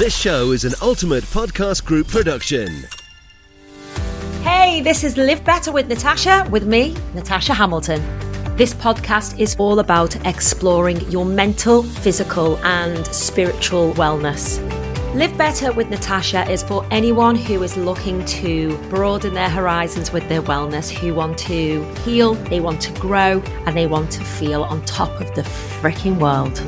This show is an Ultimate Podcast Group production. Hey, this is Live Better with Natasha, with me, Natasha Hamilton. This podcast is all about exploring your mental, physical, and spiritual wellness. Live Better with Natasha is for anyone who is looking to broaden their horizons with their wellness, who want to heal, they want to grow, and they want to feel on top of the freaking world.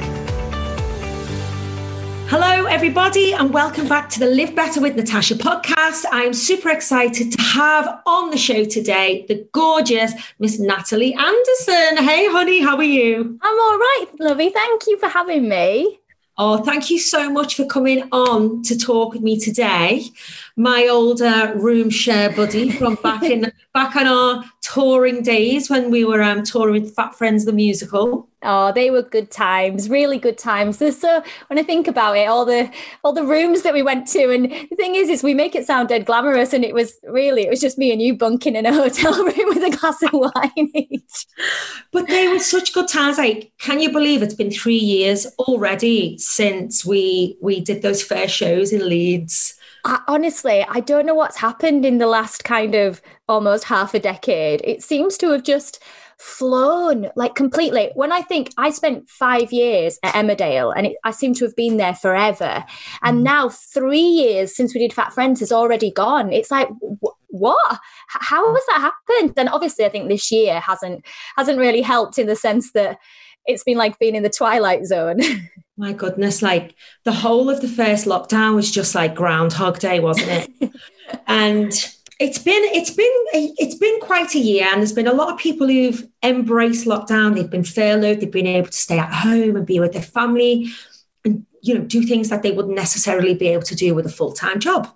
Hello, everybody, and welcome back to the Live Better with Natasha podcast. I'm super excited to have on the show today the gorgeous Miss Natalie Anderson. Hey, honey, how are you? I'm all right, lovey. Thank you for having me. Oh, thank you so much for coming on to talk with me today. My old uh, room share buddy from back in back on our touring days when we were um, touring with Fat Friends the musical. Oh, they were good times, really good times. so when I think about it, all the all the rooms that we went to, and the thing is, is we make it sound dead glamorous, and it was really it was just me and you bunking in a hotel room with a glass of wine each. But they were such good times. Like, can you believe it's been three years already since we we did those first shows in Leeds? I, honestly, I don't know what's happened in the last kind of almost half a decade. It seems to have just flown like completely. When I think I spent five years at Emmerdale and it, I seem to have been there forever. And mm. now three years since we did Fat Friends has already gone. It's like, what? How has that happened? And obviously, I think this year hasn't hasn't really helped in the sense that it's been like being in the twilight zone. My goodness, like the whole of the first lockdown was just like Groundhog Day, wasn't it? and it's been it's been it's been quite a year, and there's been a lot of people who've embraced lockdown. They've been furloughed. They've been able to stay at home and be with their family, and you know do things that they wouldn't necessarily be able to do with a full time job.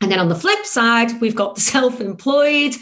And then on the flip side, we've got the self employed,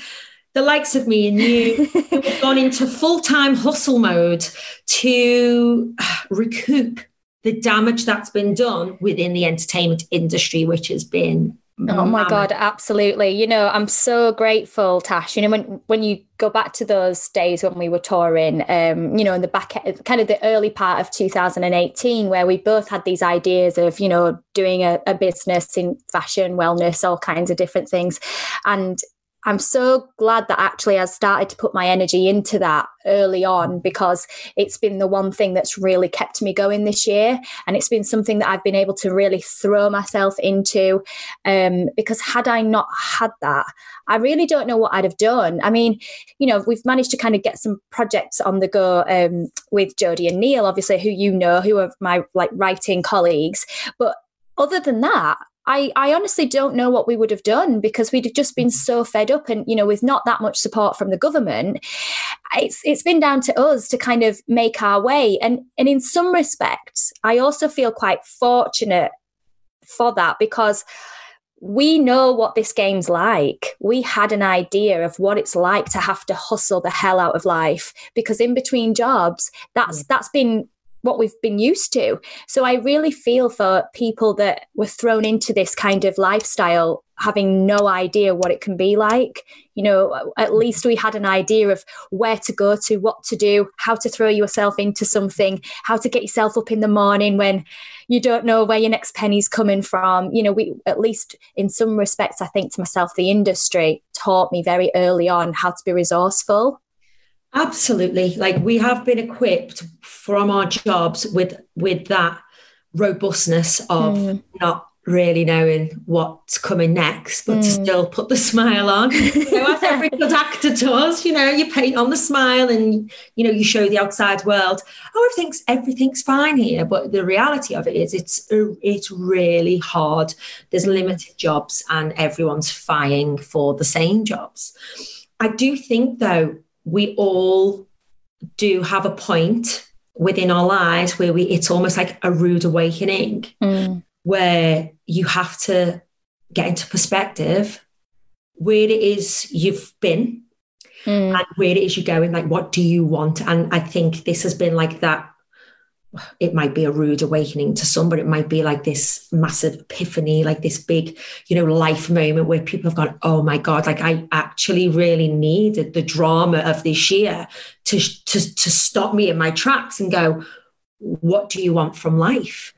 the likes of me and you who have gone into full time hustle mode to recoup the damage that's been done within the entertainment industry, which has been Oh my God, absolutely. You know, I'm so grateful, Tash. You know, when when you go back to those days when we were touring, um, you know, in the back kind of the early part of 2018, where we both had these ideas of, you know, doing a, a business in fashion, wellness, all kinds of different things. And I'm so glad that actually I started to put my energy into that early on because it's been the one thing that's really kept me going this year. And it's been something that I've been able to really throw myself into. Um, because had I not had that, I really don't know what I'd have done. I mean, you know, we've managed to kind of get some projects on the go um, with Jodie and Neil, obviously, who you know, who are my like writing colleagues. But other than that, I, I honestly don't know what we would have done because we'd have just been mm-hmm. so fed up and you know with not that much support from the government. It's it's been down to us to kind of make our way. And and in some respects I also feel quite fortunate for that because we know what this game's like. We had an idea of what it's like to have to hustle the hell out of life because in between jobs, that's that's been what we've been used to. So I really feel for people that were thrown into this kind of lifestyle having no idea what it can be like. You know, at mm-hmm. least we had an idea of where to go to, what to do, how to throw yourself into something, how to get yourself up in the morning when you don't know where your next penny's coming from. You know, we at least in some respects, I think to myself, the industry taught me very early on how to be resourceful. Absolutely. Like we have been equipped from our jobs with with that robustness of mm. not really knowing what's coming next, but mm. to still put the smile on. so as every good actor does, you know, you paint on the smile and you know, you show the outside world, oh, everything's everything's fine here. But the reality of it is it's it's really hard. There's limited jobs and everyone's vying for the same jobs. I do think though we all do have a point within our lives where we it's almost like a rude awakening mm. where you have to get into perspective where it is you've been mm. and where it is you're going like what do you want and i think this has been like that it might be a rude awakening to some, but it might be like this massive epiphany, like this big, you know, life moment where people have gone, oh my God, like I actually really needed the drama of this year to, to, to stop me in my tracks and go, what do you want from life?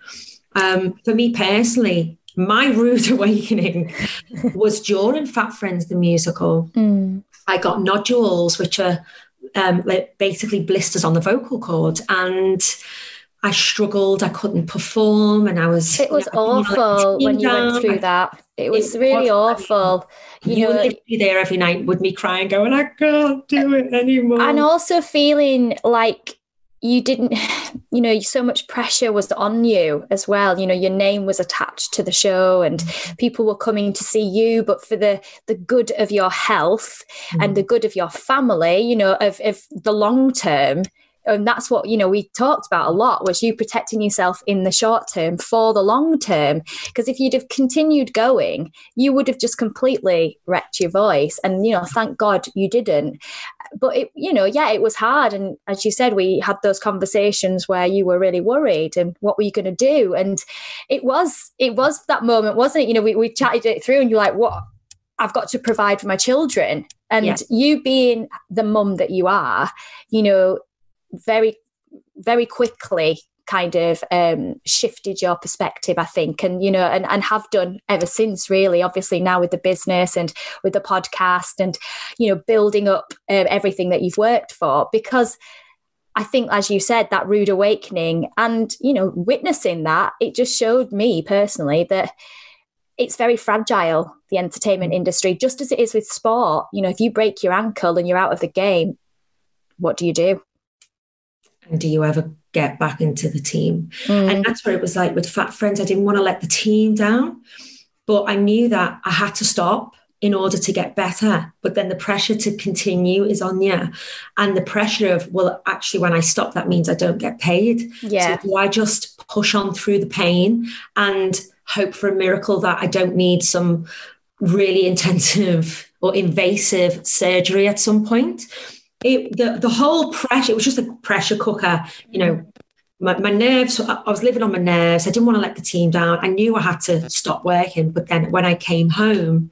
Um, for me personally, my rude awakening was during Fat Friends the musical. Mm. I got nodules, which are um, like basically blisters on the vocal cord, and I struggled. I couldn't perform, and I was. It was you know, awful when you went through that. It was it really was, awful. You, you know, be there every night with me crying, going, "I can't do it anymore," and also feeling like you didn't you know so much pressure was on you as well you know your name was attached to the show and people were coming to see you but for the the good of your health mm. and the good of your family you know of, of the long term and that's what you know we talked about a lot was you protecting yourself in the short term for the long term. Because if you'd have continued going you would have just completely wrecked your voice. And you know thank god you didn't. But it you know yeah it was hard. And as you said we had those conversations where you were really worried and what were you going to do? And it was it was that moment wasn't it? You know we, we chatted it through and you're like what? I've got to provide for my children. And yeah. you being the mum that you are, you know, very very quickly kind of um, shifted your perspective, I think, and you know, and and have done ever since. Really, obviously now with the business and with the podcast, and you know, building up um, everything that you've worked for, because I think, as you said, that rude awakening, and you know, witnessing that, it just showed me personally that it's very fragile the entertainment industry, just as it is with sport. You know, if you break your ankle and you're out of the game, what do you do? And do you ever get back into the team? Mm. And that's what it was like with Fat Friends. I didn't want to let the team down, but I knew that I had to stop in order to get better. But then the pressure to continue is on you. And the pressure of, well, actually, when I stop, that means I don't get paid. Yeah. So do I just push on through the pain and hope for a miracle that I don't need some really intensive or invasive surgery at some point? It, the, the whole pressure, it was just a pressure cooker, you know, my, my nerves, I was living on my nerves. I didn't want to let the team down. I knew I had to stop working. But then when I came home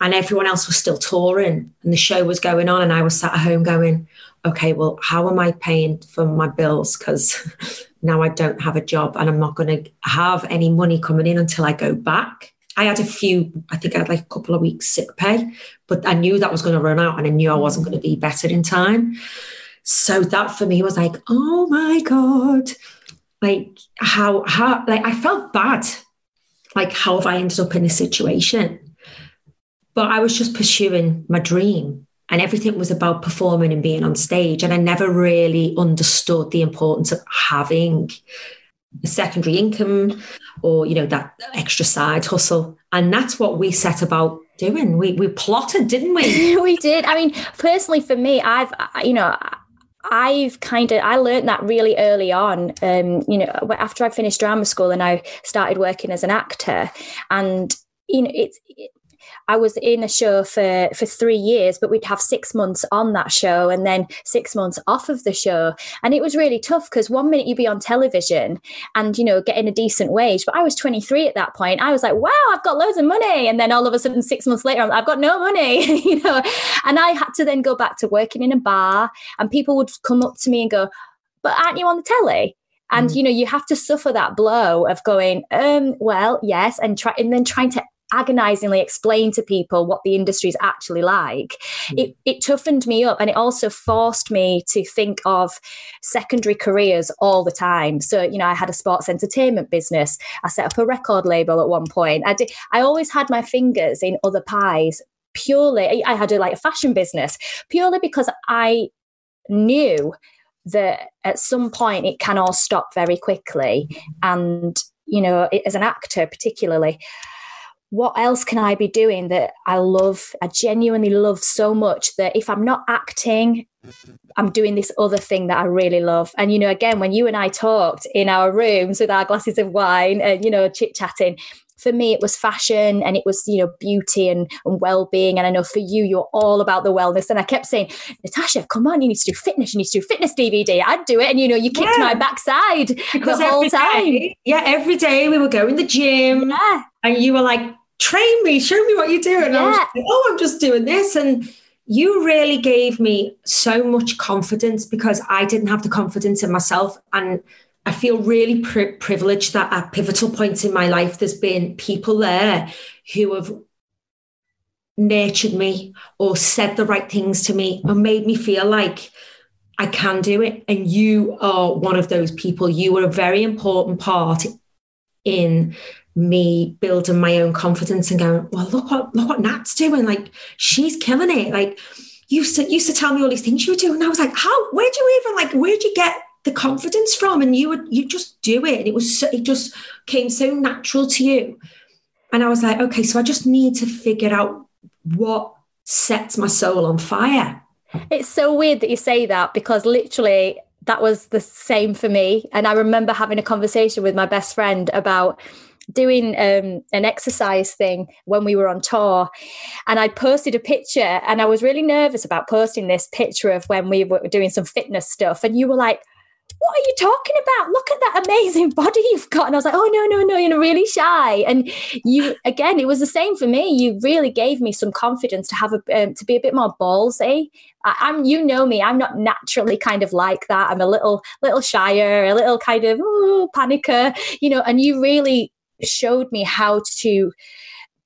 and everyone else was still touring and the show was going on and I was sat at home going, okay, well, how am I paying for my bills? Because now I don't have a job and I'm not going to have any money coming in until I go back. I had a few, I think I had like a couple of weeks sick pay, but I knew that was going to run out and I knew I wasn't going to be better in time. So that for me was like, oh my God. Like how how like I felt bad. Like how have I ended up in this situation? But I was just pursuing my dream and everything was about performing and being on stage. And I never really understood the importance of having secondary income or you know that extra side hustle. And that's what we set about doing. We we plotted didn't we? We did. I mean personally for me i've you know I've kind of I learned that really early on. Um, you know, after I finished drama school and I started working as an actor, and you know, it's it, I was in a show for for three years, but we'd have six months on that show and then six months off of the show, and it was really tough because one minute you'd be on television and you know getting a decent wage, but I was 23 at that point. I was like, wow, I've got loads of money, and then all of a sudden six months later, I've got no money, you know, and I had to then go back to working in a bar, and people would come up to me and go, but aren't you on the telly? and mm. you know you have to suffer that blow of going um well yes and try and then trying to agonizingly explain to people what the industry is actually like. Mm. it, it toughened me up and it also forced me to think of secondary careers all the time. So you know i had a sports entertainment business. I set up a record label at one point. I did i always had my fingers in other pies purely i had a like a fashion business purely because i knew that at some point it can all stop very quickly. And you know as an actor particularly what else can I be doing that I love, I genuinely love so much that if I'm not acting, I'm doing this other thing that I really love. And, you know, again, when you and I talked in our rooms with our glasses of wine and, you know, chit chatting, for me it was fashion and it was you know beauty and, and well-being and i know for you you're all about the wellness and i kept saying natasha come on you need to do fitness you need to do fitness dvd i'd do it and you know you kicked yeah. my backside because the whole time yeah every day we would go in the gym yeah. and you were like train me, show me what you do. And yeah. I was like, oh, I'm just doing this. And you really gave me so much confidence because I didn't have the confidence in myself. And I feel really pri- privileged that at pivotal points in my life, there's been people there who have nurtured me or said the right things to me or made me feel like I can do it. And you are one of those people. You were a very important part in me building my own confidence and going, well, look what look what Nat's doing. Like she's killing it. Like you used to used to tell me all these things you were doing. And I was like, how? Where'd you even like? Where'd you get the confidence from? And you would you just do it, and it was so, it just came so natural to you. And I was like, okay, so I just need to figure out what sets my soul on fire. It's so weird that you say that because literally that was the same for me. And I remember having a conversation with my best friend about doing um, an exercise thing when we were on tour and i posted a picture and i was really nervous about posting this picture of when we were doing some fitness stuff and you were like what are you talking about? Look at that amazing body you've got. And I was like, oh, no, no, no, you're really shy. And you, again, it was the same for me. You really gave me some confidence to have a, um, to be a bit more ballsy. I, am you know me, I'm not naturally kind of like that. I'm a little, little shyer, a little kind of ooh, panicker, you know, and you really showed me how to,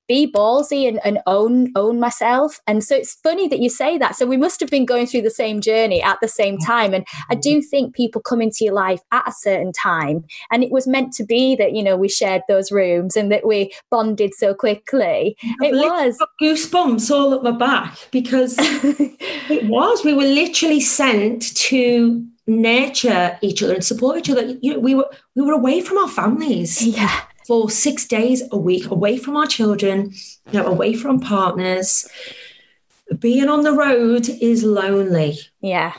be ballsy and, and own own myself. And so it's funny that you say that. So we must have been going through the same journey at the same mm-hmm. time. And i do think people come into your life at a certain time. And it was meant to be that you know we shared those rooms and that we bonded so quickly. I've it was. goosebumps all up my back because it was. We were literally sent to nurture each other and support each other. You know we were we were away from our families. Yeah for six days a week away from our children, you know, away from partners. Being on the road is lonely. Yeah.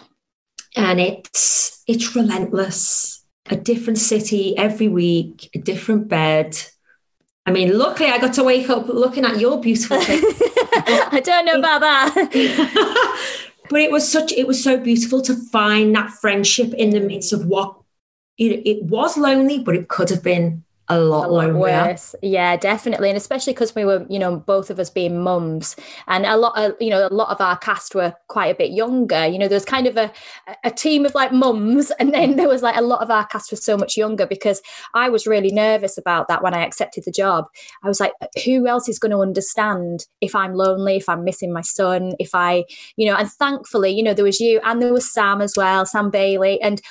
And it's it's relentless. A different city every week, a different bed. I mean, luckily I got to wake up looking at your beautiful face. I don't know about that. but it was such it was so beautiful to find that friendship in the midst of what you know, it was lonely, but it could have been a lot, a lot worse. Yeah, definitely, and especially because we were, you know, both of us being mums, and a lot of, you know, a lot of our cast were quite a bit younger. You know, there was kind of a a team of like mums, and then there was like a lot of our cast was so much younger because I was really nervous about that when I accepted the job. I was like, who else is going to understand if I'm lonely, if I'm missing my son, if I, you know, and thankfully, you know, there was you and there was Sam as well, Sam Bailey, and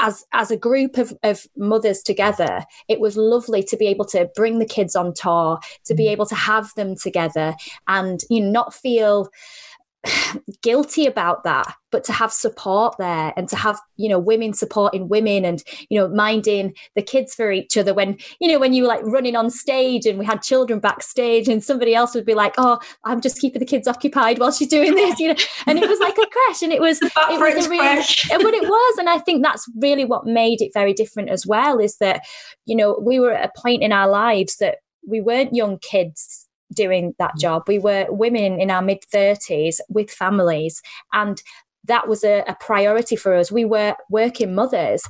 as as a group of, of mothers together it was lovely to be able to bring the kids on tour to be mm. able to have them together and you know not feel guilty about that but to have support there and to have you know women supporting women and you know minding the kids for each other when you know when you were like running on stage and we had children backstage and somebody else would be like oh i'm just keeping the kids occupied while she's doing this you know? And it was like a crash and it was it was a really but it was and i think that's really what made it very different as well is that you know we were at a point in our lives that we weren't young kids doing that mm. job. We were women in our mid 30s with families, and that was a, a, priority for us. We were working mothers.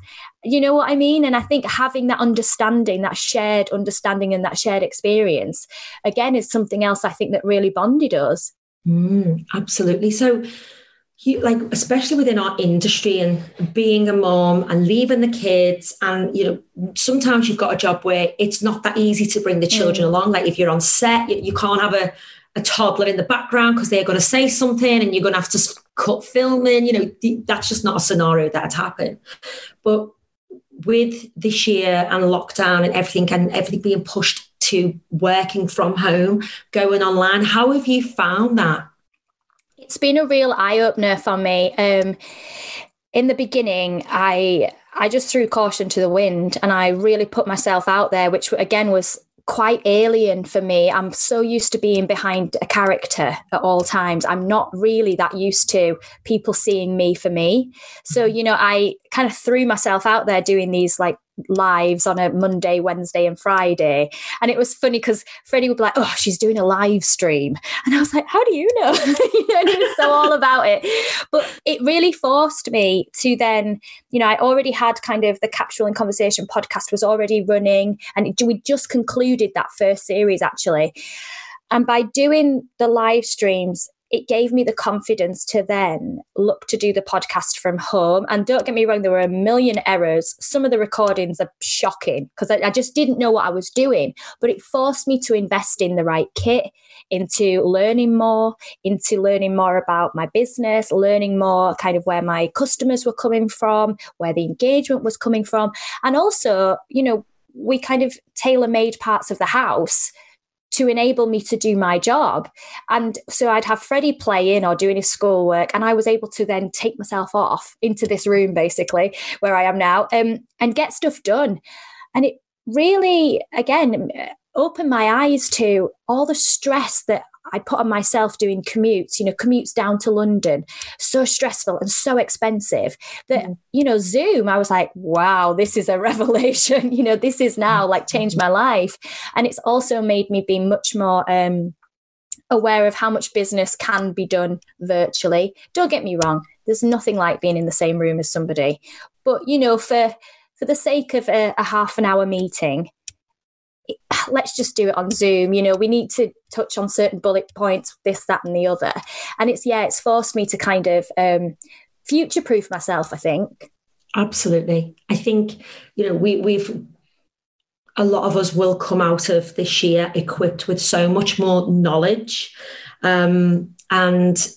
You know what I mean? And I think having that understanding, that shared understanding, and that shared experience, again, is something else I think that really bonded us. Mm, absolutely. So, you like especially within our industry and being a mom and leaving the kids and you know sometimes you've got a job where it's not that easy to bring the children mm. along. Like if you're on set you, you can't have a, a toddler in the background because they're going to say something and you're going to have to cut filming you know that's just not a scenario that'd happen but with this year and lockdown and everything and everything being pushed to working from home going online how have you found that it's been a real eye opener for me. Um, in the beginning, I I just threw caution to the wind and I really put myself out there, which again was quite alien for me. I'm so used to being behind a character at all times. I'm not really that used to people seeing me for me. So, mm-hmm. you know, I kind of threw myself out there doing these like lives on a Monday, Wednesday, and Friday. And it was funny because Freddie would be like, Oh, she's doing a live stream. And I was like, How do you know? you know, and it was so all about it. But it really forced me to then, you know, I already had kind of the Capsule and Conversation podcast was already running, and we just concluded that first series actually. And by doing the live streams, it gave me the confidence to then look to do the podcast from home. And don't get me wrong, there were a million errors. Some of the recordings are shocking because I, I, just didn't know what I was doing. But it forced me to invest in the right kit, into learning more, into learning more about my business, learning more kind of where my customers were coming from, where the engagement was coming from. And also, you know, we kind of tailor made parts of the house to enable me to do my job. And so I'd have Freddie playing or doing his schoolwork, and I was able to then take myself off into this room, basically, where I am now, um, and get stuff done. And it really, again, opened my eyes to all the stress that I put on myself doing commutes, you know, commutes down to London, so stressful and so expensive that, mm. you know, Zoom, I was like, wow, this is a revelation. you know, this is now like changed my life. And it's also made me be much more um, aware of how much business can be done virtually. Don't get me wrong, there's nothing like being in the same room as somebody. But, you know, for for the sake of a, a half an hour meeting, let's just do it on Zoom. You know, we need to touch on certain bullet points, this, that, and the other. And it's, yeah, it's forced me to kind of um, future proof myself, I think. Absolutely. I think, you know, we, we've, a lot of us will come out of this year equipped with so much more knowledge um, and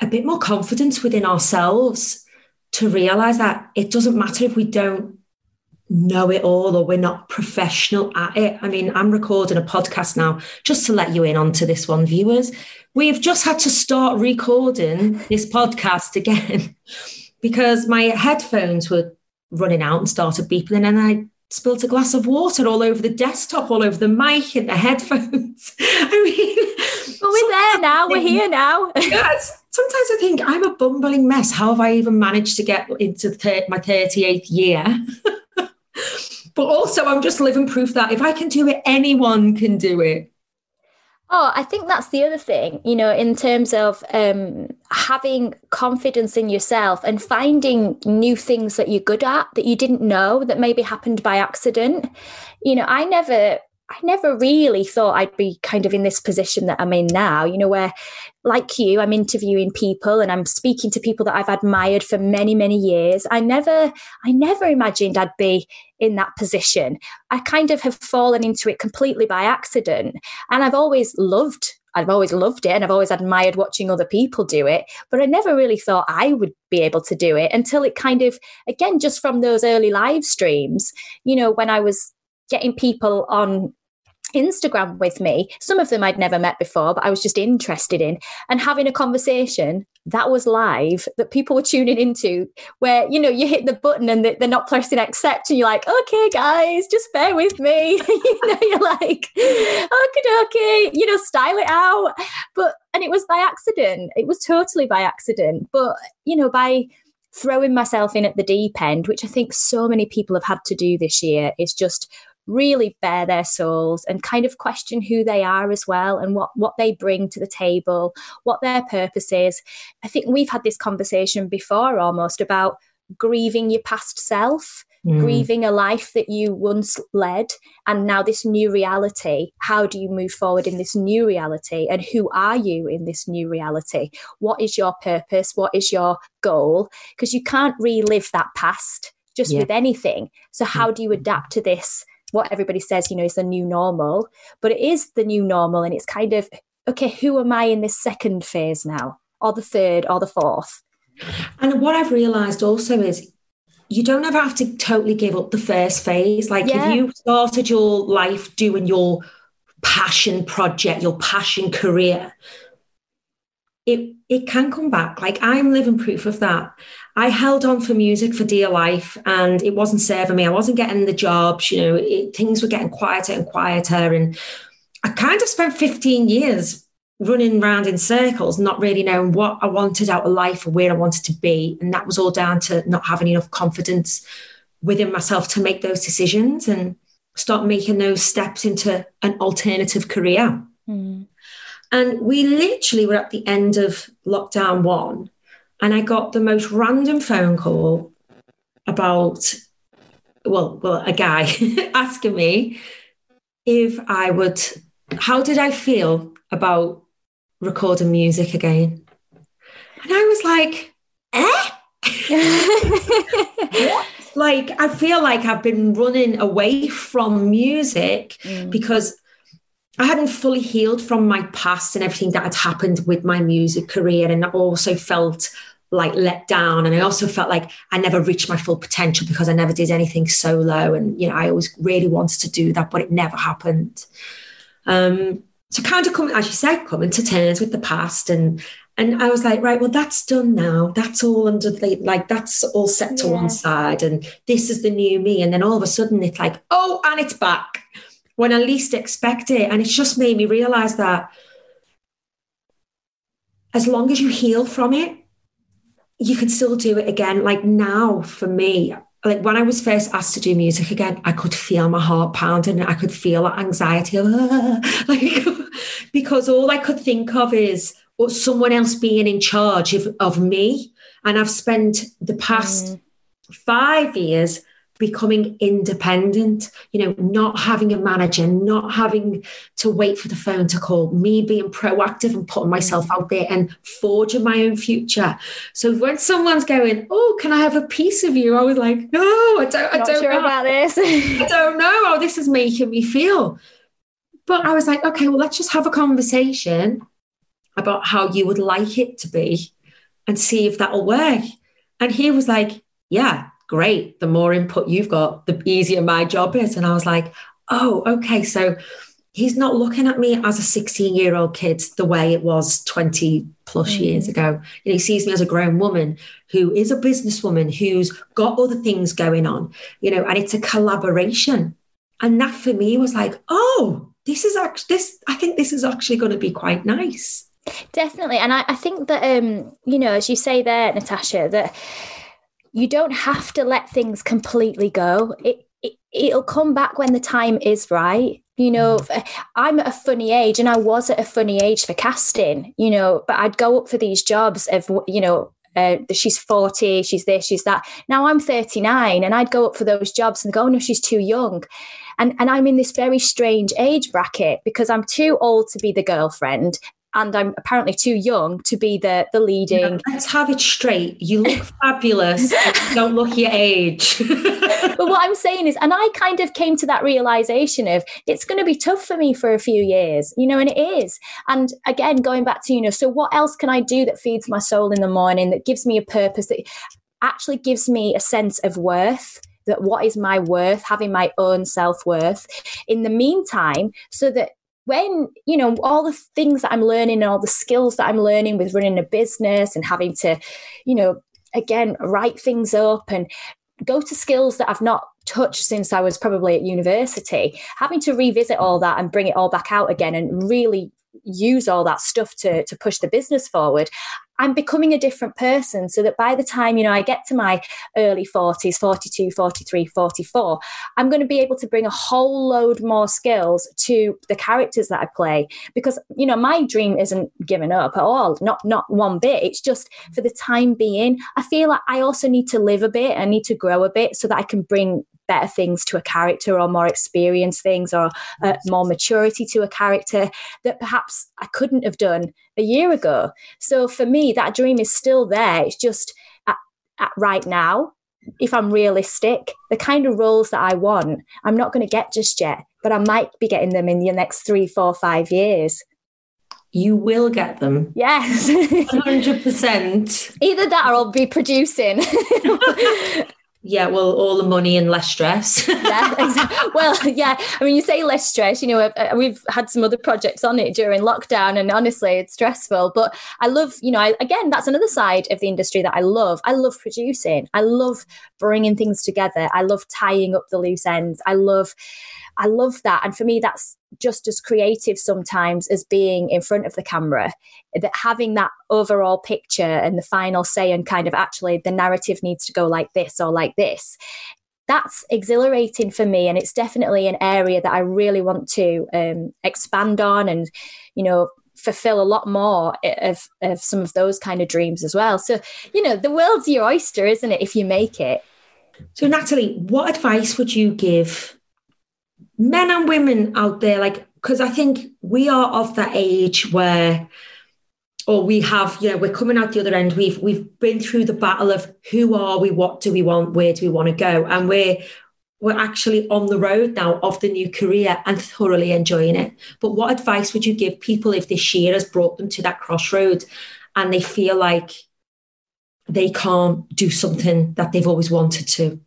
a bit more confidence within ourselves to realize that it doesn't matter if we don't know it all or we're not professional at it. I mean, I'm recording a podcast now just to let you in onto this one, viewers. We've just had to start recording this podcast again because my headphones were running out and started beeping, and then I spilled a glass of water all over the desktop, all over the mic and the headphones. I mean, but we're there now. We're here now. yes. Sometimes I think I'm a bumbling mess. How have I even managed to get into my 38th year? But also, I'm just living proof that if I can do it, anyone can do it. Oh, I think that's the other thing, you know, in terms of um, having confidence in yourself and finding new things that you're good at that you didn't know that maybe happened by accident. You know, I never I never really thought I'd be kind of in this position that I'm in now, you know, where like you, I'm interviewing people and I'm speaking to people that I've admired for many, many years. I never, I never imagined I'd be in that position. I kind of have fallen into it completely by accident. And I've always loved I've always loved it and I've always admired watching other people do it, but I never really thought I would be able to do it until it kind of, again, just from those early live streams, you know, when I was getting people on Instagram with me. Some of them I'd never met before, but I was just interested in and having a conversation that was live that people were tuning into where, you know, you hit the button and they're not pressing accept and you're like, okay, guys, just bear with me. you know, you're like, okay, okay, you know, style it out. But, and it was by accident. It was totally by accident. But, you know, by, throwing myself in at the deep end, which I think so many people have had to do this year, is just really bare their souls and kind of question who they are as well and what what they bring to the table what their purpose is. I think we've had this conversation before almost about grieving your past self mm. grieving a life that you once led and now this new reality. How do you move forward in this new reality and who are you in this new reality? What is your purpose? What is your goal? Because you can't relive that past just yeah. with anything. So how do you adapt to this what everybody says, you know, is the new normal, but it is the new normal. And it's kind of, okay, who am I in this second phase now, or the third, or the fourth? And what I've realized also is you don't ever have to totally give up the first phase. Like yeah. if you started your life doing your passion project, your passion career, it it can come back. Like I'm living proof of that. I held on for music for dear life and it wasn't serving me. I wasn't getting the jobs, you know, it, things were getting quieter and quieter. And I kind of spent 15 years running around in circles, not really knowing what I wanted out of life or where I wanted to be. And that was all down to not having enough confidence within myself to make those decisions and start making those steps into an alternative career. Mm. And we literally were at the end of lockdown one and I got the most random phone call about, well, well, a guy asking me if I would, how did I feel about recording music again. And I was like, eh? like I feel like I've been running away from music mm. because I hadn't fully healed from my past and everything that had happened with my music career. And I also felt like let down. And I also felt like I never reached my full potential because I never did anything solo. And, you know, I always really wanted to do that, but it never happened. Um, so kind of coming, as you said, coming to terms with the past and and I was like, right, well, that's done now. That's all under the like that's all set to yeah. one side, and this is the new me. And then all of a sudden, it's like, oh, and it's back when I least expect it. And it's just made me realize that as long as you heal from it, you can still do it again. Like now, for me, like when I was first asked to do music again, I could feel my heart pounding. I could feel that anxiety, like because all I could think of is or someone else being in charge of, of me. And I've spent the past mm. five years becoming independent, you know, not having a manager, not having to wait for the phone to call, me being proactive and putting myself out there and forging my own future. So when someone's going, Oh, can I have a piece of you? I was like, No, I don't, I don't sure know about this. I don't know how this is making me feel. But I was like, okay, well, let's just have a conversation about how you would like it to be and see if that'll work. And he was like, Yeah, great. The more input you've got, the easier my job is. And I was like, Oh, okay. So he's not looking at me as a 16 year old kid the way it was 20 plus mm. years ago. You know, he sees me as a grown woman who is a businesswoman who's got other things going on, you know, and it's a collaboration. And that for me was like, oh, this is actually this, I think this is actually going to be quite nice. Definitely. And I, I think that, um, you know, as you say there, Natasha, that you don't have to let things completely go. It, it, it'll come back when the time is right. You know, mm. I'm at a funny age and I was at a funny age for casting, you know, but I'd go up for these jobs of, you know, uh, she's 40, she's this, she's that. Now I'm 39 and I'd go up for those jobs and go, oh, no, she's too young. And, and I'm in this very strange age bracket because I'm too old to be the girlfriend and I'm apparently too young to be the the leading. Yeah, let's have it straight. You look fabulous. don't look your age. but what I'm saying is, and I kind of came to that realization of it's going to be tough for me for a few years, you know, and it is. And again, going back to you know, so what else can I do that feeds my soul in the morning, that gives me a purpose, that actually gives me a sense of worth? that what is my worth, having my own self worth in the meantime, so that when you know all the things that i'm learning and all the skills that i'm learning with running a business and having to you know again write things up and go to skills that i've not touched since i was probably at university having to revisit all that and bring it all back out again and really use all that stuff to to push the business forward I'm becoming a different person so that by the time, you know, I get to my early 40s, 42, 43, 44, I'm going to be able to bring a whole load more skills to the characters that I play because, you know, my dream isn't giving up at all, not not one bit. It's just for the time being, I feel like I also need to live a bit, I need to grow a bit so that I can bring better things to a character or more experienced things or uh, more maturity to a character that perhaps I couldn't have done a year ago. So for me, that dream is still there. It's just at, at right now, if I'm realistic, the kind of roles that I want, I'm not going to get just yet, but I might be getting them in the next three, four, five years. You will get them. Yes. 100%. Either that or I'll be producing. yeah, well, all the money and less stress. yeah, exactly. Well, yeah. I mean, you say less stress. You know, uh, we've had some other projects on it during lockdown, and honestly, it's stressful. But I love, you know, I, again, that's another side of the industry that I love. I love producing. I love bringing things together. I love tying up the loose ends. I love I love that. And for me, that's just as creative sometimes as being in front of the camera. That having that overall picture and the final say, and kind of actually the narrative needs to go like this or like this. That's exhilarating for me, and it's definitely an area that I really want to um, expand on, and you know, fulfill a lot more of, of some of those kind of dreams as well. So, you know, the world's your oyster, isn't it? If you make it. So, Natalie, what advice would you give men and women out there, like, because I think we are of that age where or we have, you know, we're coming out the other end. We've we've been through the battle of who are we, what do we want, where do we want to go, and we're we're actually on the road now of the new career and thoroughly enjoying it. But what advice would you give people if this year has brought them to that crossroad and they feel like they can't do something that they've always wanted to?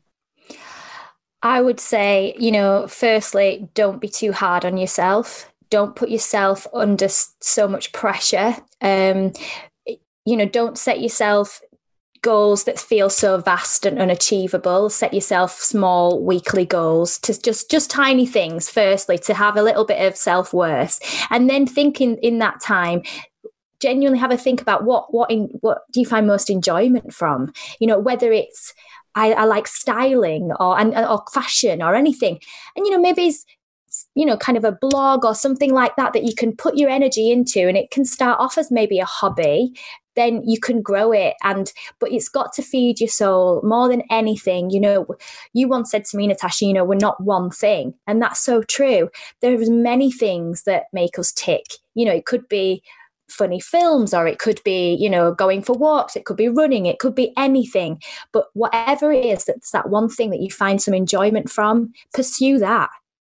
I would say, you know, firstly, don't be too hard on yourself. Don't put yourself under so much pressure. Um, you know, don't set yourself goals that feel so vast and unachievable set yourself small weekly goals to just just tiny things firstly to have a little bit of self-worth and then thinking in that time genuinely have a think about what what in what do you find most enjoyment from you know whether it's I, I like styling or and uh, or fashion or anything. And you know maybe it's you know kind of a blog or something like that that you can put your energy into and it can start off as maybe a hobby then you can grow it. And but it's got to feed your soul more than anything. You know you once said to me natasha you know we're not one thing. And that's so true. There's many things that make us tick. You know it could be funny films or it could be you know going for walks it could be running it could be anything but whatever it is that's that one thing that you find some enjoyment from pursue that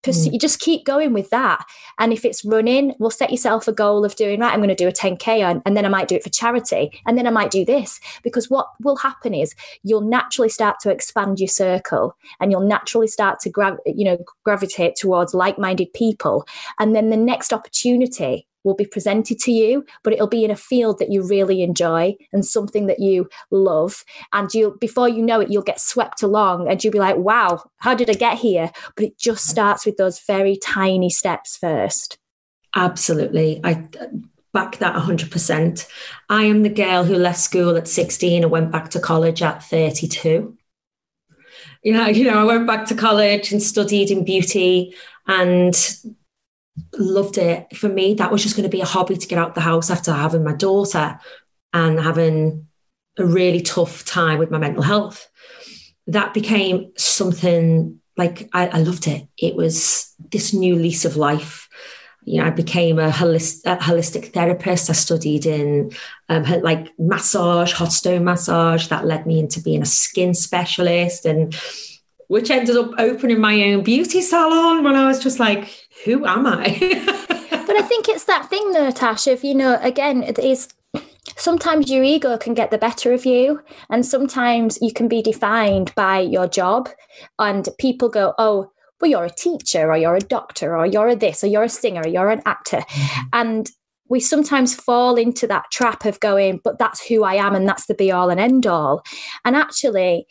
pursue, mm. you just keep going with that. And if it's running, we'll set yourself a goal of doing, right, I'm going to do a 10K on, and then I might do it for charity. And then I might do this. Because what will happen is you'll naturally start to expand your circle and you'll naturally start to grab, you know, gravitate towards like-minded people. And then the next opportunity will be presented to you, but it'll be in a field that you really enjoy and something that you love. And you before you know it, you'll get swept along and you'll be like, wow, how did I get here? But it just starts with those very tiny steps first. Absolutely. I back that 100%. I am the girl who left school at 16 and went back to college at 32. You know, you know, I went back to college and studied in beauty and loved it. For me, that was just going to be a hobby to get out the house after having my daughter and having a really tough time with my mental health. That became something like I, I loved it. It was this new lease of life. You know, I became a, holist, a holistic therapist. I studied in um, like massage, hot stone massage. That led me into being a skin specialist, and which ended up opening my own beauty salon when I was just like who am I? but I think it's that thing though, Tash, if you know, again, it is sometimes your ego can get the better of you and sometimes you can be defined by your job and people go oh well you're a teacher or you're a doctor or you're a this or you're a singer or you're an actor mm-hmm. and we sometimes fall into that trap of going but that's who i am and that's the be all and end all and actually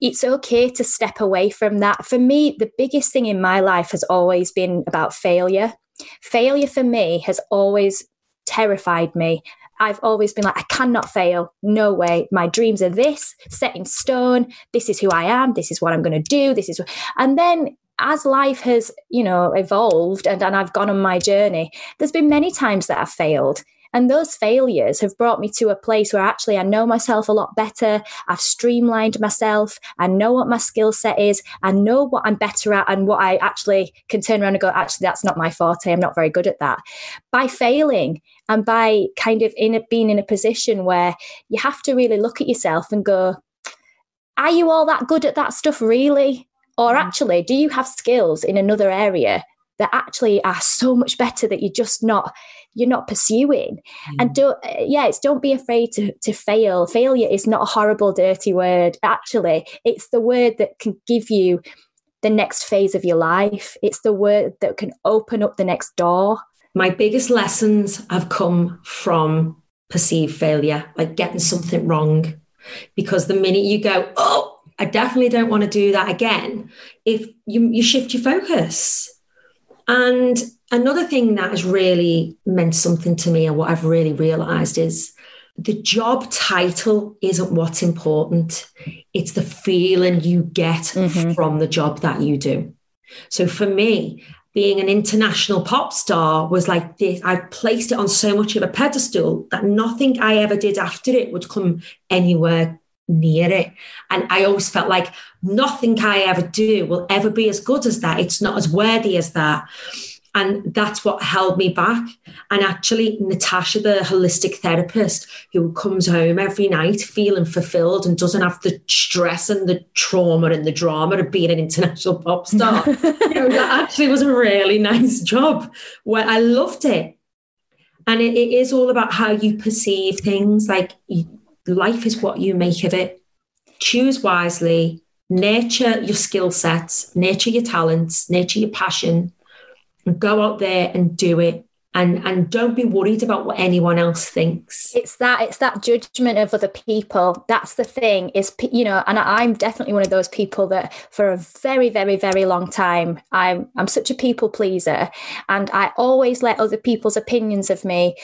it's okay to step away from that. For me, the biggest thing in my life has always been about failure. Failure for me has always terrified me. I've always been like, I cannot fail. No way. My dreams are this, set in stone. This is who I am. This is what I'm going to do. This is, and then as life has, you know, evolved and, and I've gone on my journey, there's been many times that I've failed. And those failures have brought me to a place where actually I know myself a lot better. I've streamlined myself. I know what my skill set is. I know what I'm better at and what I actually can turn around and go, actually, that's not my forte. I'm not very good at that. By failing and by kind of in a, being in a position where you have to really look at yourself and go, are you all that good at that stuff really? Or mm. actually, do you have skills in another area that actually are so much better that you're just not you're not pursuing. Mm. and don't yeah it's don't be afraid to to fail. Failure is not a horrible dirty word. Actually it's the word that can give you the next phase of your life. It's the word that can open up the next door. My biggest lessons have come from perceived failure like getting something wrong. Because the minute you go oh I definitely don't want to do that again. If you, you shift your focus, and another thing that has really meant something to me and what I've really realized is the job title isn't what's important. It's the feeling you get mm-hmm. from the job that you do. So for me, being an international pop star was like this. I placed it on so much of a pedestal that nothing I ever did after it would come anywhere near it. And I always felt like nothing I ever do will ever be as good as that. It's not as worthy as that. And that's what held me back. And actually, Natasha, the holistic therapist who comes home every night feeling fulfilled and doesn't have the stress and the trauma and the drama of being an international pop star, you know, that actually was a really nice job where I loved it. And it, it is all about how you perceive things. Like life is what you make of it. Choose wisely, nurture your skill sets, nurture your talents, nurture your passion, and go out there and do it. And and don't be worried about what anyone else thinks. It's that it's that judgment of other people. That's the thing is you know and i'm definitely one of those people that for a very very very long time i'm i'm such a people pleaser. And i always let other people's opinions of me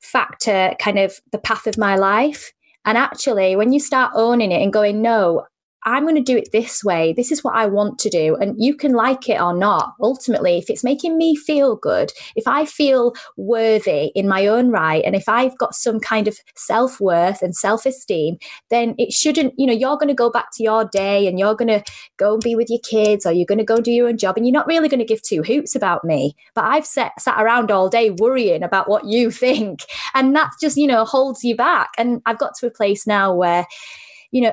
factor kind of the path of my life and actually when you start owning it and going no I'm going to do it this way. This is what I want to do. And you can like it or not. Ultimately, if it's making me feel good, if I feel worthy in my own right, and if I've got some kind of self worth and self esteem, then it shouldn't, you know, you're going to go back to your day and you're going to go and be with your kids or you're going to go do your own job and you're not really going to give two hoots about me. But I've sat, sat around all day worrying about what you think. And that just, you know, holds you back. And I've got to a place now where, you know,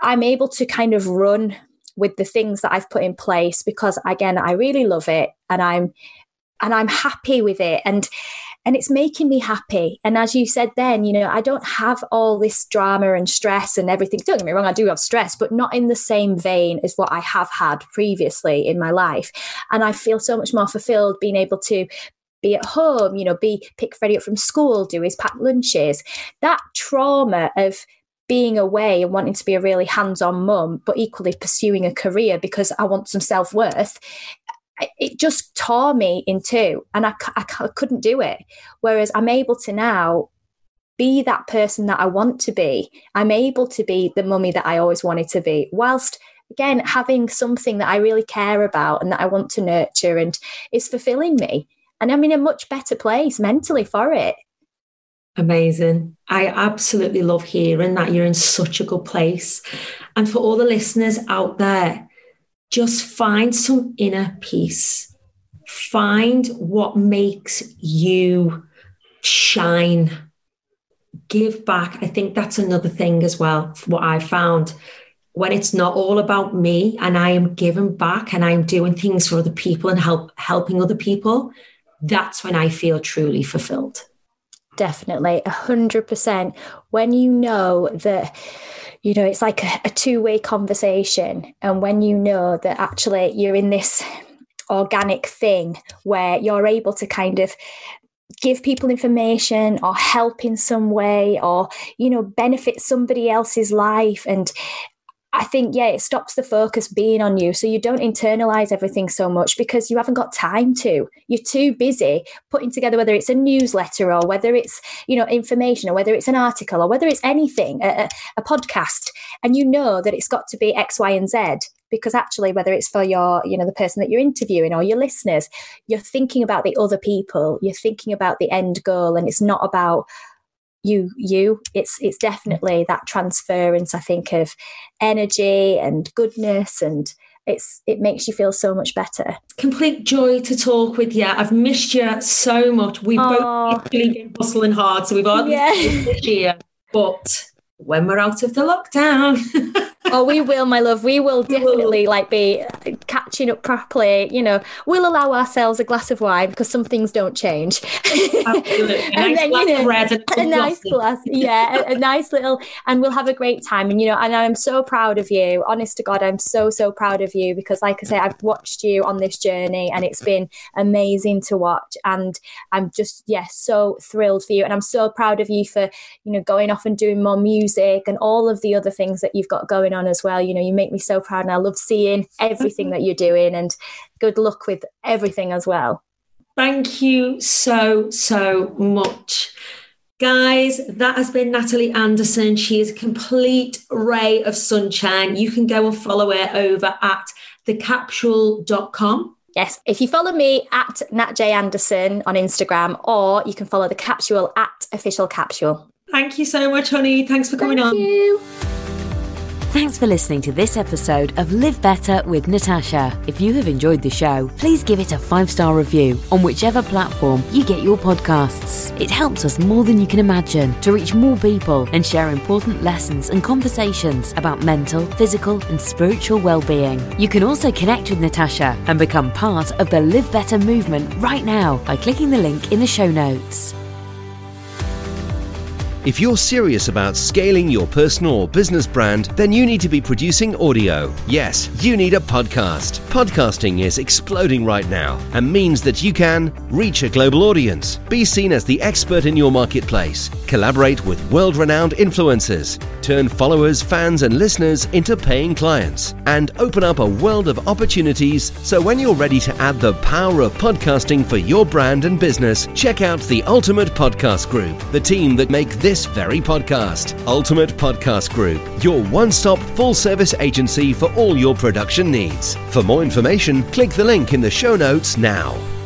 I'm able to kind of run with the things that I've put in place because again I really love it and I'm and I'm happy with it. And and it's making me happy. And as you said then you know I don't have all this drama and stress and everything. Don't get me wrong I do have stress but not in the same vein as what I have had previously in my life. And I feel so much more fulfilled being able to be at home, you know, be pick Freddie up from school, do his packed lunches. That trauma of being away and wanting to be a really hands-on mum, but equally pursuing a career because I want some self-worth, it just tore me in two, and I, I, I couldn't do it. Whereas I'm able to now be that person that I want to be. I'm able to be the mummy that I always wanted to be, whilst again having something that I really care about and that I want to nurture and is fulfilling me. And I'm in a much better place mentally for it. Amazing. I absolutely love hearing that you're in such a good place. And for all the listeners out there, just find some inner peace. Find what makes you shine. Give back. I think that's another thing as well, what I found. When it's not all about me and I am giving back and I'm doing things for other people and help helping other people, that's when I feel truly fulfilled. Definitely, a hundred percent. When you know that, you know, it's like a, a two way conversation, and when you know that actually you're in this organic thing where you're able to kind of give people information or help in some way or you know benefit somebody else's life and I think, yeah, it stops the focus being on you. So you don't internalize everything so much because you haven't got time to. You're too busy putting together whether it's a newsletter or whether it's, you know, information or whether it's an article or whether it's anything, a, a podcast. And you know that it's got to be X, Y, and Z because actually whether it's for your you know the person that you're interviewing or your listeners you're thinking about the other people you're thinking about the end goal and it's not about you you. It's it's definitely that transference i think of energy and goodness and it's it makes you feel so much better. Complete joy to talk with you i've missed you so much. We've Aww. both been hustling hard so we've had yeah. this year. But when we're out of the lockdown oh, we will, my love. We will definitely like be uh, catching up properly. You know, we'll allow ourselves a glass of wine because some things don't change. Absolutely. and nice then, you know, a nice glass, yeah, a, a, nice little, and we'll have a great time. And you know, and I'm so proud of you. Honest to God, I'm so so proud of you because, like I say, I've watched you on this journey, and it's been amazing to watch. And I'm just, yes, yeah, so thrilled for you, and I'm so proud of you for you know going off and doing more music and all of the other things that you've got going on on as well. You know, you make me so proud and I love seeing everything that you're doing and good luck with everything as well. Thank you so, so much. Guys, that has been Natalie Anderson. She is a complete ray of sunshine. You can go and follow her over at thecapsule.com. Yes, if you follow me at Nat J Anderson on Instagram, or you can follow the capsule at official capsule. Thank you so much, honey. Thanks for coming Thank on. You. Thanks for listening to this episode of Live Better with Natasha. If you have enjoyed the show, please give it a five star review on whichever platform you get your podcasts. It helps us more than you can imagine to reach more people and share important lessons and conversations about mental, physical, and spiritual well being. You can also connect with Natasha and become part of the Live Better movement right now by clicking the link in the show notes. If you're serious about scaling your personal or business brand, then you need to be producing audio. Yes, you need a podcast. Podcasting is exploding right now and means that you can reach a global audience, be seen as the expert in your marketplace, collaborate with world renowned influencers, turn followers, fans, and listeners into paying clients, and open up a world of opportunities. So when you're ready to add the power of podcasting for your brand and business, check out the Ultimate Podcast Group, the team that make this very podcast. Ultimate Podcast Group, your one stop full service agency for all your production needs. For more information, click the link in the show notes now.